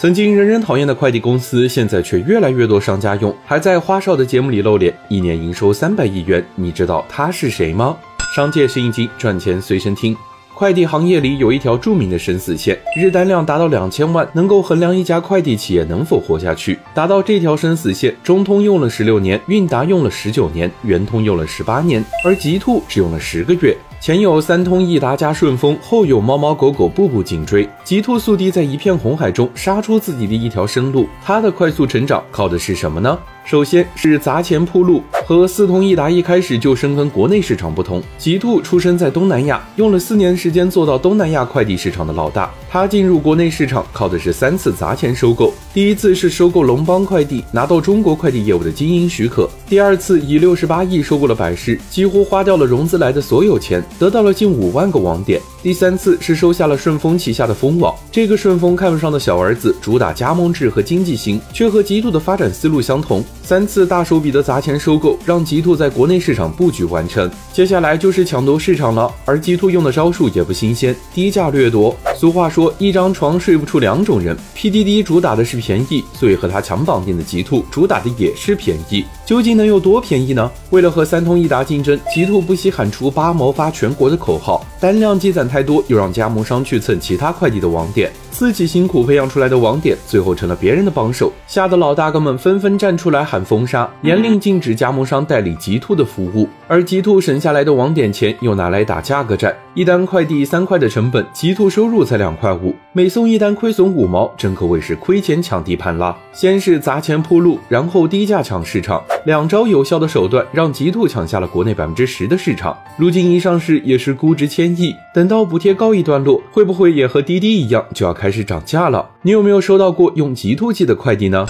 曾经人人讨厌的快递公司，现在却越来越多商家用，还在花哨的节目里露脸，一年营收三百亿元。你知道他是谁吗？商界是一经赚钱随身听。快递行业里有一条著名的生死线，日单量达到两千万，能够衡量一家快递企业能否活下去。达到这条生死线，中通用了十六年，韵达用了十九年，圆通用了十八年，而极兔只用了十个月。前有三通一达加顺丰，后有猫猫狗狗步步紧追，极兔速递在一片红海中杀出自己的一条生路。它的快速成长靠的是什么呢？首先是砸钱铺路。和四通一达一开始就深耕国内市场不同，极兔出生在东南亚，用了四年时间做到东南亚快递市场的老大。他进入国内市场靠的是三次砸钱收购，第一次是收购龙邦快递，拿到中国快递业务的经营许可；第二次以六十八亿收购了百世，几乎花掉了融资来的所有钱，得到了近五万个网点。第三次是收下了顺丰旗下的蜂网，这个顺丰看不上的小儿子，主打加盟制和经济型，却和极兔的发展思路相同。三次大手笔的砸钱收购，让极兔在国内市场布局完成。接下来就是抢夺市场了，而极兔用的招数也不新鲜，低价掠夺。俗话说，一张床睡不出两种人。PDD 主打的是便宜，所以和他强绑定的极兔主打的也是便宜。究竟能有多便宜呢？为了和三通一达竞争，极兔不惜喊出八毛发全国的口号，单量积攒太多，又让加盟商去蹭其他快递的网点，自己辛苦培养出来的网点，最后成了别人的帮手，吓得老大哥们纷纷站出来喊封杀，严令禁止加盟商代理极兔的服务。而极兔省下来的网点钱又拿来打价格战，一单快递三块的成本，极兔收入才两块五，每送一单亏损五毛，真可谓是亏钱抢地盘啦！先是砸钱铺路，然后低价抢市场，两招有效的手段让极兔抢下了国内百分之十的市场。如今一上市也是估值千亿。等到补贴告一段落，会不会也和滴滴一样就要开始涨价了？你有没有收到过用极兔寄的快递呢？